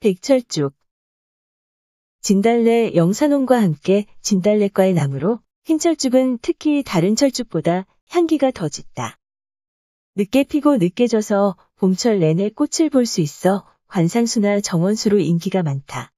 백철쭉 진달래 영산홍과 함께 진달래과의 나무로 흰철쭉은 특히 다른 철쭉보다 향기가 더 짙다. 늦게 피고 늦게 져서 봄철 내내 꽃을 볼 수 있어 관상수나 정원수로 인기가 많다.